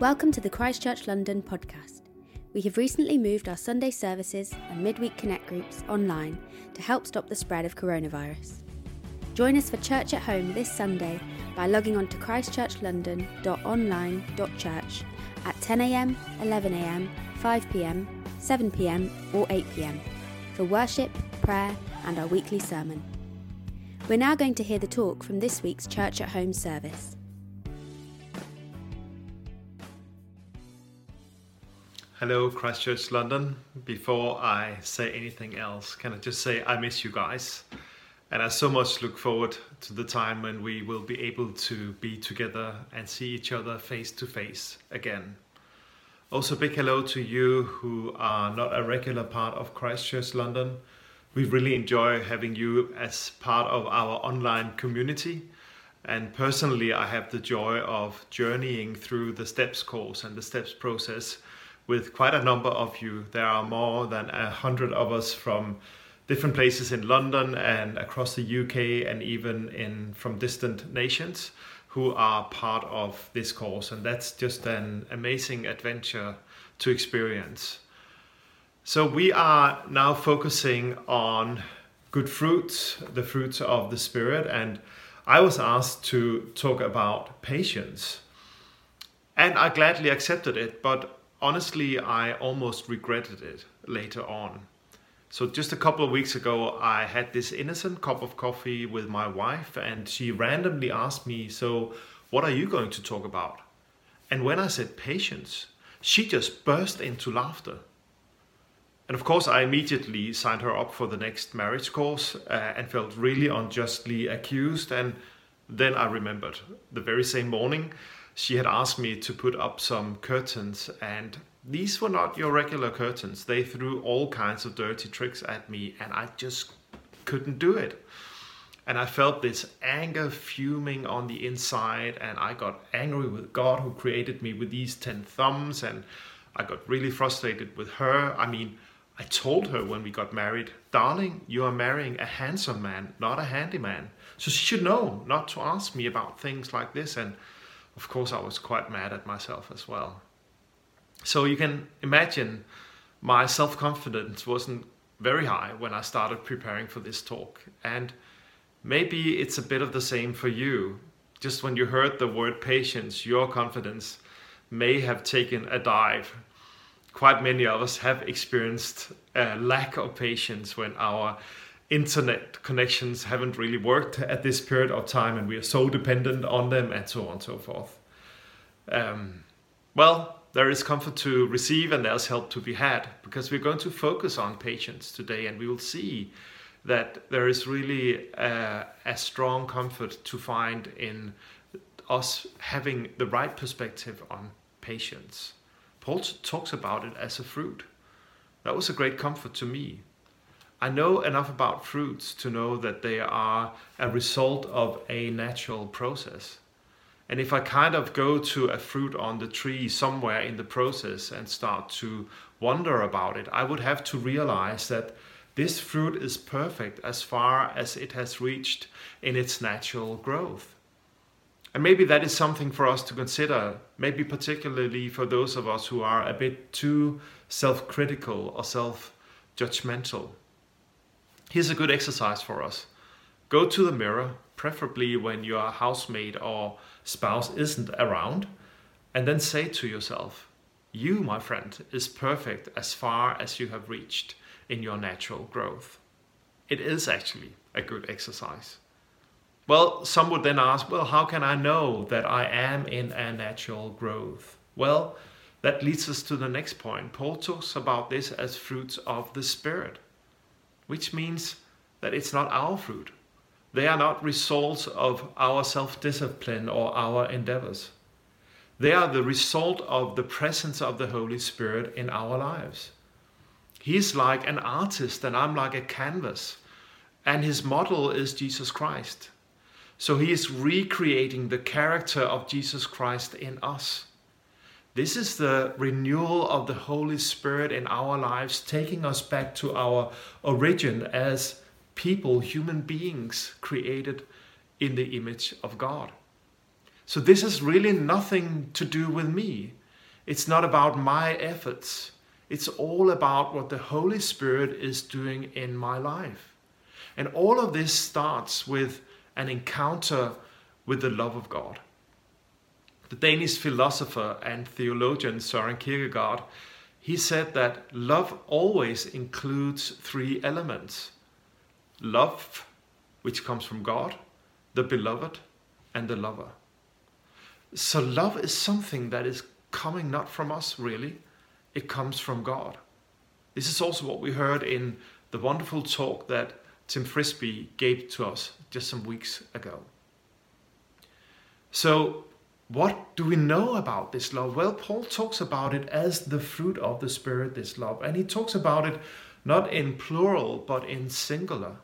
Welcome to the Christchurch London podcast. We have recently moved our Sunday services and midweek connect groups online to help stop the spread of coronavirus. Join us for church at home this Sunday by logging on to christchurchlondon.online.church at 10am, 11am, 5pm, 7pm, or 8pm for worship, prayer, and our weekly sermon. We're now going to hear the talk from this week's Church at Home service. Hello, Christchurch, London. Before I say anything else, can I just say I miss you guys? And I so much look forward to the time when we will be able to be together and see each other face to face again. Also, big hello to you who are not a regular part of Christchurch, London. We really enjoy having you as part of our online community. And personally, I have the joy of journeying through the STEPS course and the STEPS process with quite a number of you. There are more than a hundred of us from different places in London and across the UK and even in from distant nations who are part of this course and that's just an amazing adventure to experience. So we are now focusing on good fruits, the fruits of the spirit and I was asked to talk about patience. And I gladly accepted it, but honestly, I almost regretted it later on. So, just a couple of weeks ago, I had this innocent cup of coffee with my wife, and she randomly asked me, So, what are you going to talk about? And when I said patience, she just burst into laughter. And of course, I immediately signed her up for the next marriage course uh, and felt really unjustly accused. And then I remembered the very same morning she had asked me to put up some curtains and these were not your regular curtains. They threw all kinds of dirty tricks at me and I just couldn't do it. And I felt this anger fuming on the inside and I got angry with God who created me with these 10 thumbs and I got really frustrated with her. I mean, I told her when we got married, darling, you are marrying a handsome man, not a handyman. So she should know not to ask me about things like this. And of course, I was quite mad at myself as well. So you can imagine my self confidence wasn't very high when I started preparing for this talk. And maybe it's a bit of the same for you. Just when you heard the word patience, your confidence may have taken a dive. Quite many of us have experienced a lack of patience when our internet connections haven't really worked at this period of time and we are so dependent on them and so on and so forth. Um, well, there is comfort to receive and there's help to be had because we're going to focus on patience today and we will see that there is really a, a strong comfort to find in us having the right perspective on patience. Paul talks about it as a fruit. That was a great comfort to me I know enough about fruits to know that they are a result of a natural process. And if I kind of go to a fruit on the tree somewhere in the process and start to wonder about it, I would have to realize that this fruit is perfect as far as it has reached in its natural growth. And maybe that is something for us to consider, maybe particularly for those of us who are a bit too self critical or self judgmental. Here's a good exercise for us. Go to the mirror, preferably when your housemate or spouse isn't around, and then say to yourself, You, my friend, is perfect as far as you have reached in your natural growth. It is actually a good exercise. Well, some would then ask, Well, how can I know that I am in a natural growth? Well, that leads us to the next point. Paul talks about this as fruits of the Spirit which means that it's not our fruit. They are not results of our self discipline or our endeavors. They are the result of the presence of the Holy Spirit in our lives. He's like an artist, and I'm like a canvas, and his model is Jesus Christ. So he is recreating the character of Jesus Christ in us. This is the renewal of the Holy Spirit in our lives, taking us back to our origin as people, human beings created in the image of God. So, this has really nothing to do with me. It's not about my efforts. It's all about what the Holy Spirit is doing in my life. And all of this starts with an encounter with the love of God. The Danish philosopher and theologian Søren Kierkegaard, he said that love always includes three elements. Love, which comes from God, the beloved, and the lover. So love is something that is coming not from us really, it comes from God. This is also what we heard in the wonderful talk that Tim Frisby gave to us just some weeks ago. So, what do we know about this love? Well, Paul talks about it as the fruit of the Spirit, this love. And he talks about it not in plural, but in singular.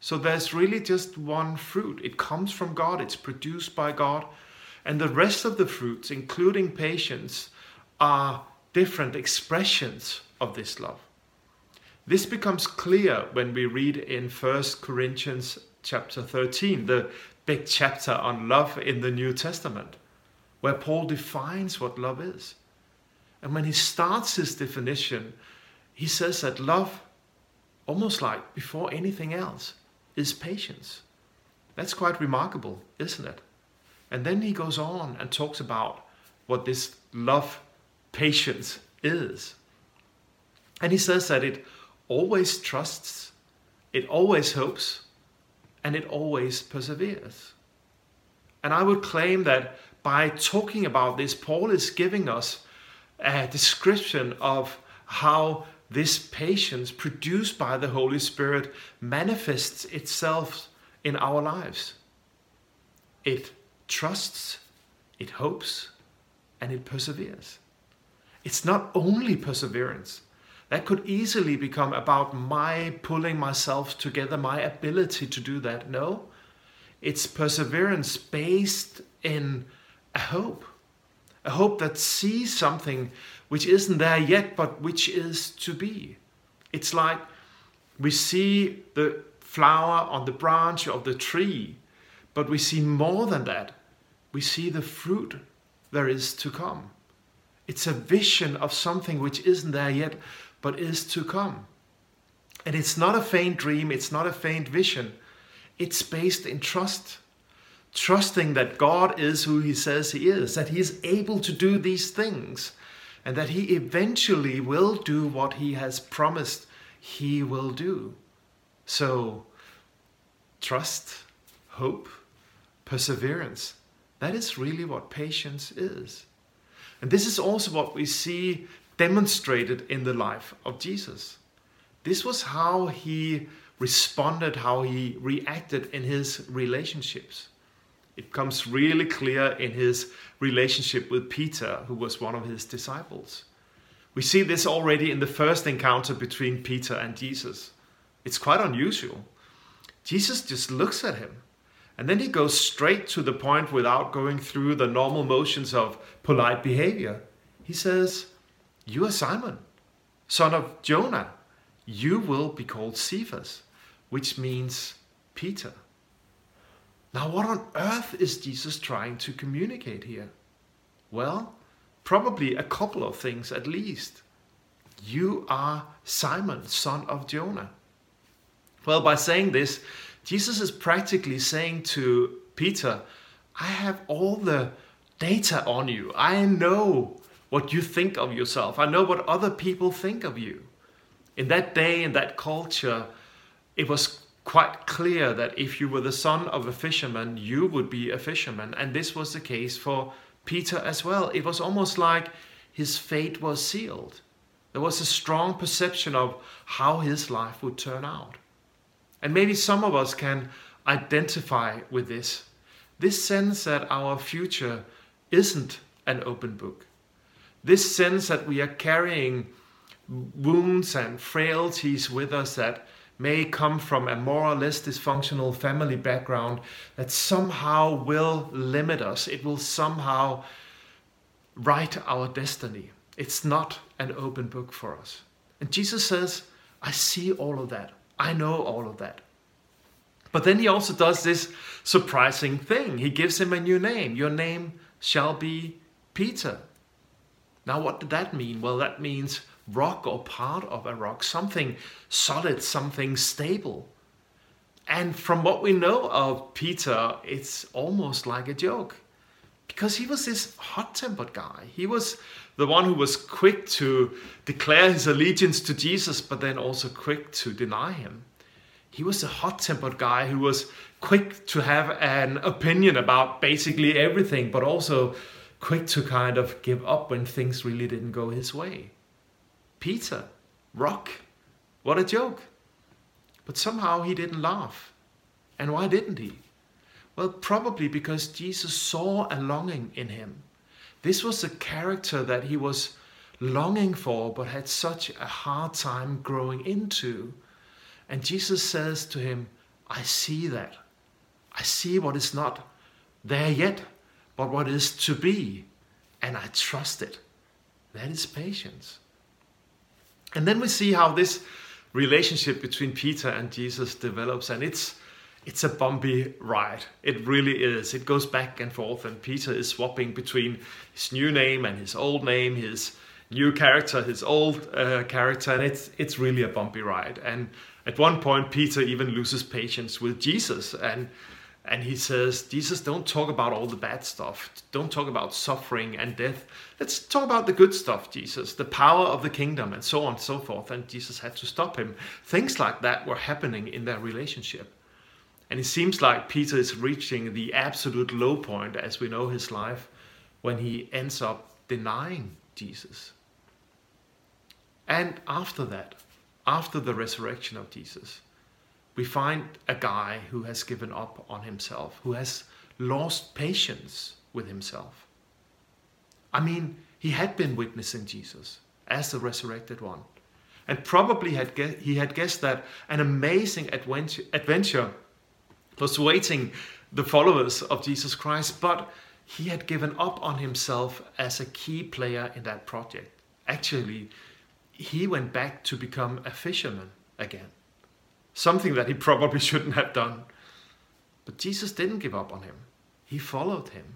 So there's really just one fruit. It comes from God, it's produced by God. And the rest of the fruits, including patience, are different expressions of this love. This becomes clear when we read in 1 Corinthians chapter 13, the big chapter on love in the New Testament, where Paul defines what love is. And when he starts his definition, he says that love, almost like before anything else, is patience. That's quite remarkable, isn't it? And then he goes on and talks about what this love patience is. And he says that it always trusts, it always hopes, and it always perseveres. And I would claim that by talking about this, Paul is giving us a description of how this patience produced by the Holy Spirit manifests itself in our lives. It trusts, it hopes, and it perseveres. It's not only perseverance. That could easily become about my pulling myself together, my ability to do that. No, it's perseverance based in a hope, a hope that sees something which isn't there yet, but which is to be. It's like we see the flower on the branch of the tree, but we see more than that. We see the fruit there is to come. It's a vision of something which isn't there yet, but is to come. And it's not a faint dream, it's not a faint vision. It's based in trust. Trusting that God is who He says He is, that He is able to do these things, and that he eventually will do what he has promised he will do. So, trust, hope, perseverance. That is really what patience is. And this is also what we see demonstrated in the life of Jesus. This was how he responded, how he reacted in his relationships. It comes really clear in his relationship with Peter, who was one of his disciples. We see this already in the first encounter between Peter and Jesus. It's quite unusual. Jesus just looks at him and then he goes straight to the point without going through the normal motions of polite behavior. He says, You are Simon, son of Jonah. You will be called Cephas, which means Peter. Now, what on earth is Jesus trying to communicate here? Well, probably a couple of things at least. You are Simon, son of Jonah. Well, by saying this, Jesus is practically saying to Peter, I have all the data on you. I know what you think of yourself. I know what other people think of you. In that day, in that culture, it was quite clear that if you were the son of a fisherman, you would be a fisherman. And this was the case for Peter as well. It was almost like his fate was sealed. There was a strong perception of how his life would turn out. And maybe some of us can identify with this this sense that our future isn't an open book. This sense that we are carrying wounds and frailties with us that may come from a more or less dysfunctional family background that somehow will limit us. It will somehow write our destiny. It's not an open book for us. And Jesus says, I see all of that. I know all of that. But then he also does this surprising thing. He gives him a new name. Your name shall be Peter. Now, what did that mean? Well, that means rock or part of a rock, something solid, something stable. And from what we know of Peter, it's almost like a joke because he was this hot tempered guy. He was the one who was quick to declare his allegiance to Jesus, but then also quick to deny him. He was a hot tempered guy who was quick to have an opinion about basically everything, but also quick to kind of give up when things really didn't go his way. Peter, rock, what a joke. But somehow he didn't laugh. And why didn't he? Well, probably because Jesus saw a longing in him. This was a character that he was longing for, but had such a hard time growing into. And Jesus says to him, I see that. I see what is not there yet, but what is to be. And I trust it. That is patience. And then we see how this relationship between Peter and Jesus develops, and it's it's a bumpy ride. It really is. It goes back and forth, and Peter is swapping between his new name and his old name, his new character, his old uh, character, and it's it's really a bumpy ride. And at one point, Peter even loses patience with Jesus, and and he says, Jesus, don't talk about all the bad stuff. Don't talk about suffering and death. Let's talk about the good stuff, Jesus, the power of the kingdom, and so on and so forth. And Jesus had to stop him. Things like that were happening in their relationship. And it seems like Peter is reaching the absolute low point, as we know his life, when he ends up denying Jesus. And after that, after the resurrection of Jesus, we find a guy who has given up on himself, who has lost patience with himself. I mean, he had been witnessing Jesus as the resurrected one, and probably had he had guessed that an amazing adventure, adventure persuading the followers of Jesus Christ, but he had given up on himself as a key player in that project. Actually, he went back to become a fisherman again, something that he probably shouldn't have done. But Jesus didn't give up on him, he followed him,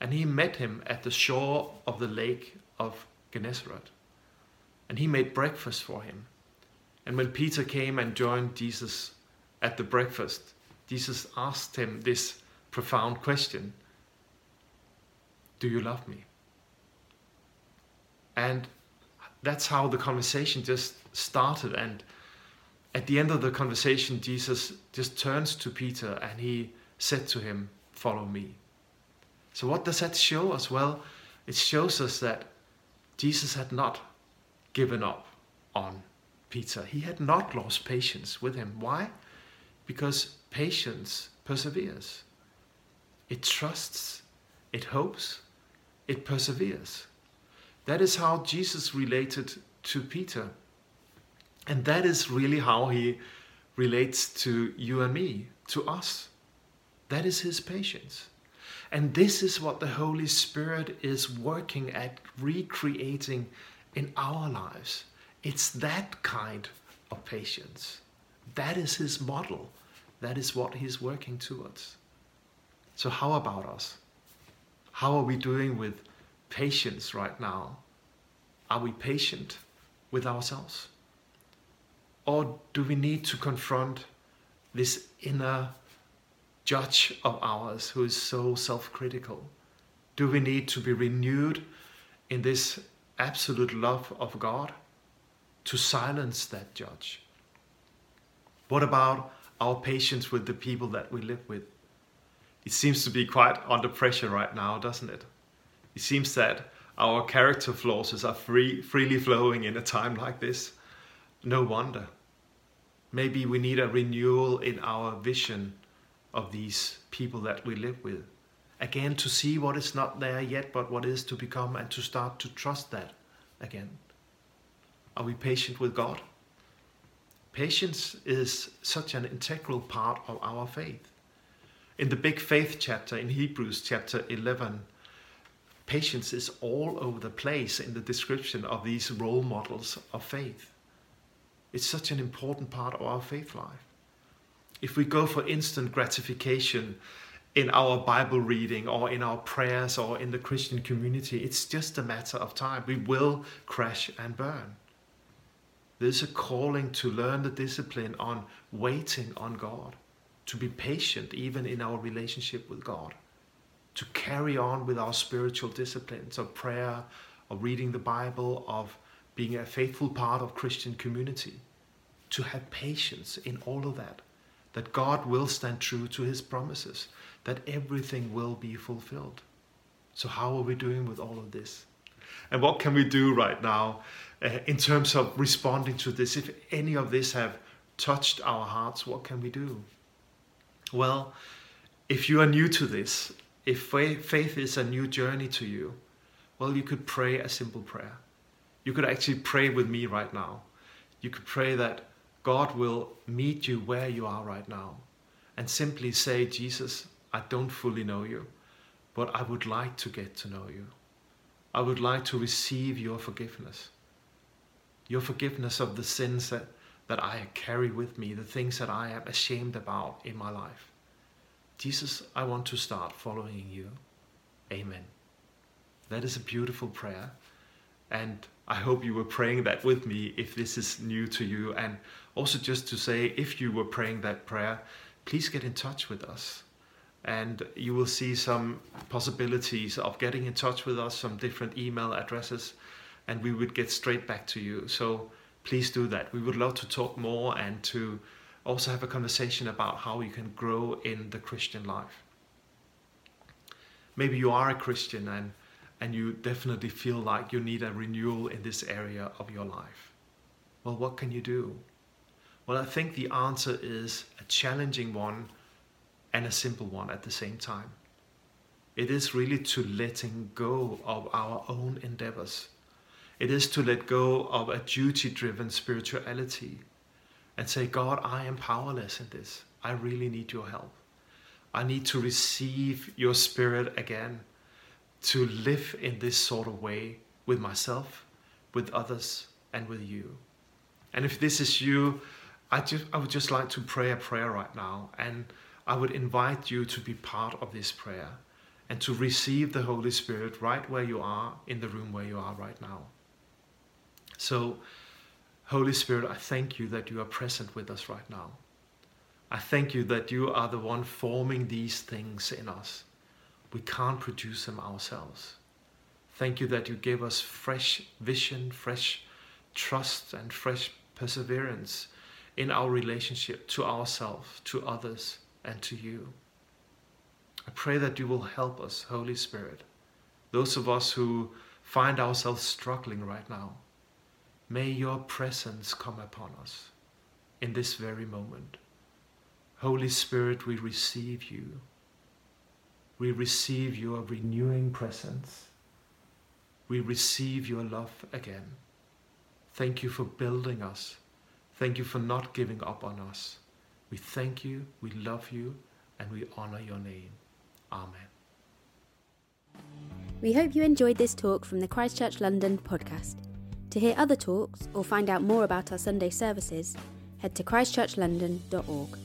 and he met him at the shore of the lake of Gennesaret. And he made breakfast for him. And when Peter came and joined Jesus at the breakfast, Jesus asked him this profound question Do you love me? And that's how the conversation just started. And at the end of the conversation, Jesus just turns to Peter and he said to him, Follow me. So, what does that show us? Well, it shows us that Jesus had not given up on Peter. He had not lost patience with him. Why? Because patience perseveres. It trusts, it hopes, it perseveres. That is how Jesus related to Peter. And that is really how he relates to you and me, to us. That is his patience. And this is what the Holy Spirit is working at recreating in our lives. It's that kind of patience. That is his model. That is what he's working towards. So, how about us? How are we doing with patience right now? Are we patient with ourselves? Or do we need to confront this inner judge of ours who is so self critical? Do we need to be renewed in this absolute love of God to silence that judge? What about our patience with the people that we live with? It seems to be quite under pressure right now, doesn't it? It seems that our character flaws are free, freely flowing in a time like this. No wonder. Maybe we need a renewal in our vision of these people that we live with. Again, to see what is not there yet, but what is to become, and to start to trust that again. Are we patient with God? Patience is such an integral part of our faith. In the big faith chapter in Hebrews, chapter 11, patience is all over the place in the description of these role models of faith. It's such an important part of our faith life. If we go for instant gratification in our Bible reading or in our prayers or in the Christian community. It's just a matter of time. We will crash and burn. There's a calling to learn the discipline on waiting on God, to be patient even in our relationship with God, to carry on with our spiritual disciplines of prayer, of reading the Bible, of being a faithful part of Christian community, to have patience in all of that, that God will stand true to his promises, that everything will be fulfilled. So, how are we doing with all of this? And what can we do right now uh, in terms of responding to this? If any of this have touched our hearts, what can we do? Well, if you are new to this, if faith is a new journey to you, well, you could pray a simple prayer. You could actually pray with me right now. You could pray that God will meet you where you are right now and simply say, Jesus, I don't fully know you, but I would like to get to know you. I would like to receive your forgiveness. Your forgiveness of the sins that, that I carry with me, the things that I am ashamed about in my life. Jesus, I want to start following you. Amen. That is a beautiful prayer. And I hope you were praying that with me if this is new to you. And also, just to say, if you were praying that prayer, please get in touch with us. And you will see some possibilities of getting in touch with us, some different email addresses, and we would get straight back to you. So please do that. We would love to talk more and to also have a conversation about how you can grow in the Christian life. Maybe you are a Christian and and you definitely feel like you need a renewal in this area of your life. Well, what can you do? Well, I think the answer is a challenging one and a simple one at the same time. It is really to letting go of our own endeavors. It is to let go of a duty driven spirituality and say, God, I am powerless in this. I really need your help. I need to receive your spirit again to live in this sort of way with myself, with others, and with you. And if this is you, I just I would just like to pray a prayer right now, and I would invite you to be part of this prayer and to receive the Holy Spirit right where you are in the room where you are right now. So, Holy Spirit, I thank you that you are present with us right now. I thank you that you are the one forming these things in us we can't produce them ourselves. Thank you that you gave us fresh vision, fresh trust, and fresh perseverance in our relationship to ourselves, to others, and to you. I pray that you will help us, Holy Spirit. Those of us who find ourselves struggling right now, may your presence come upon us in this very moment. Holy Spirit, we receive you we receive your renewing presence. We receive your love again. Thank you for building us. Thank you for not giving up on us. We thank you, we love you, and we honor your name. Amen. We hope you enjoyed this talk from the Christchurch London podcast. To hear other talks or find out more about our Sunday services, head to christchurchlondon.org.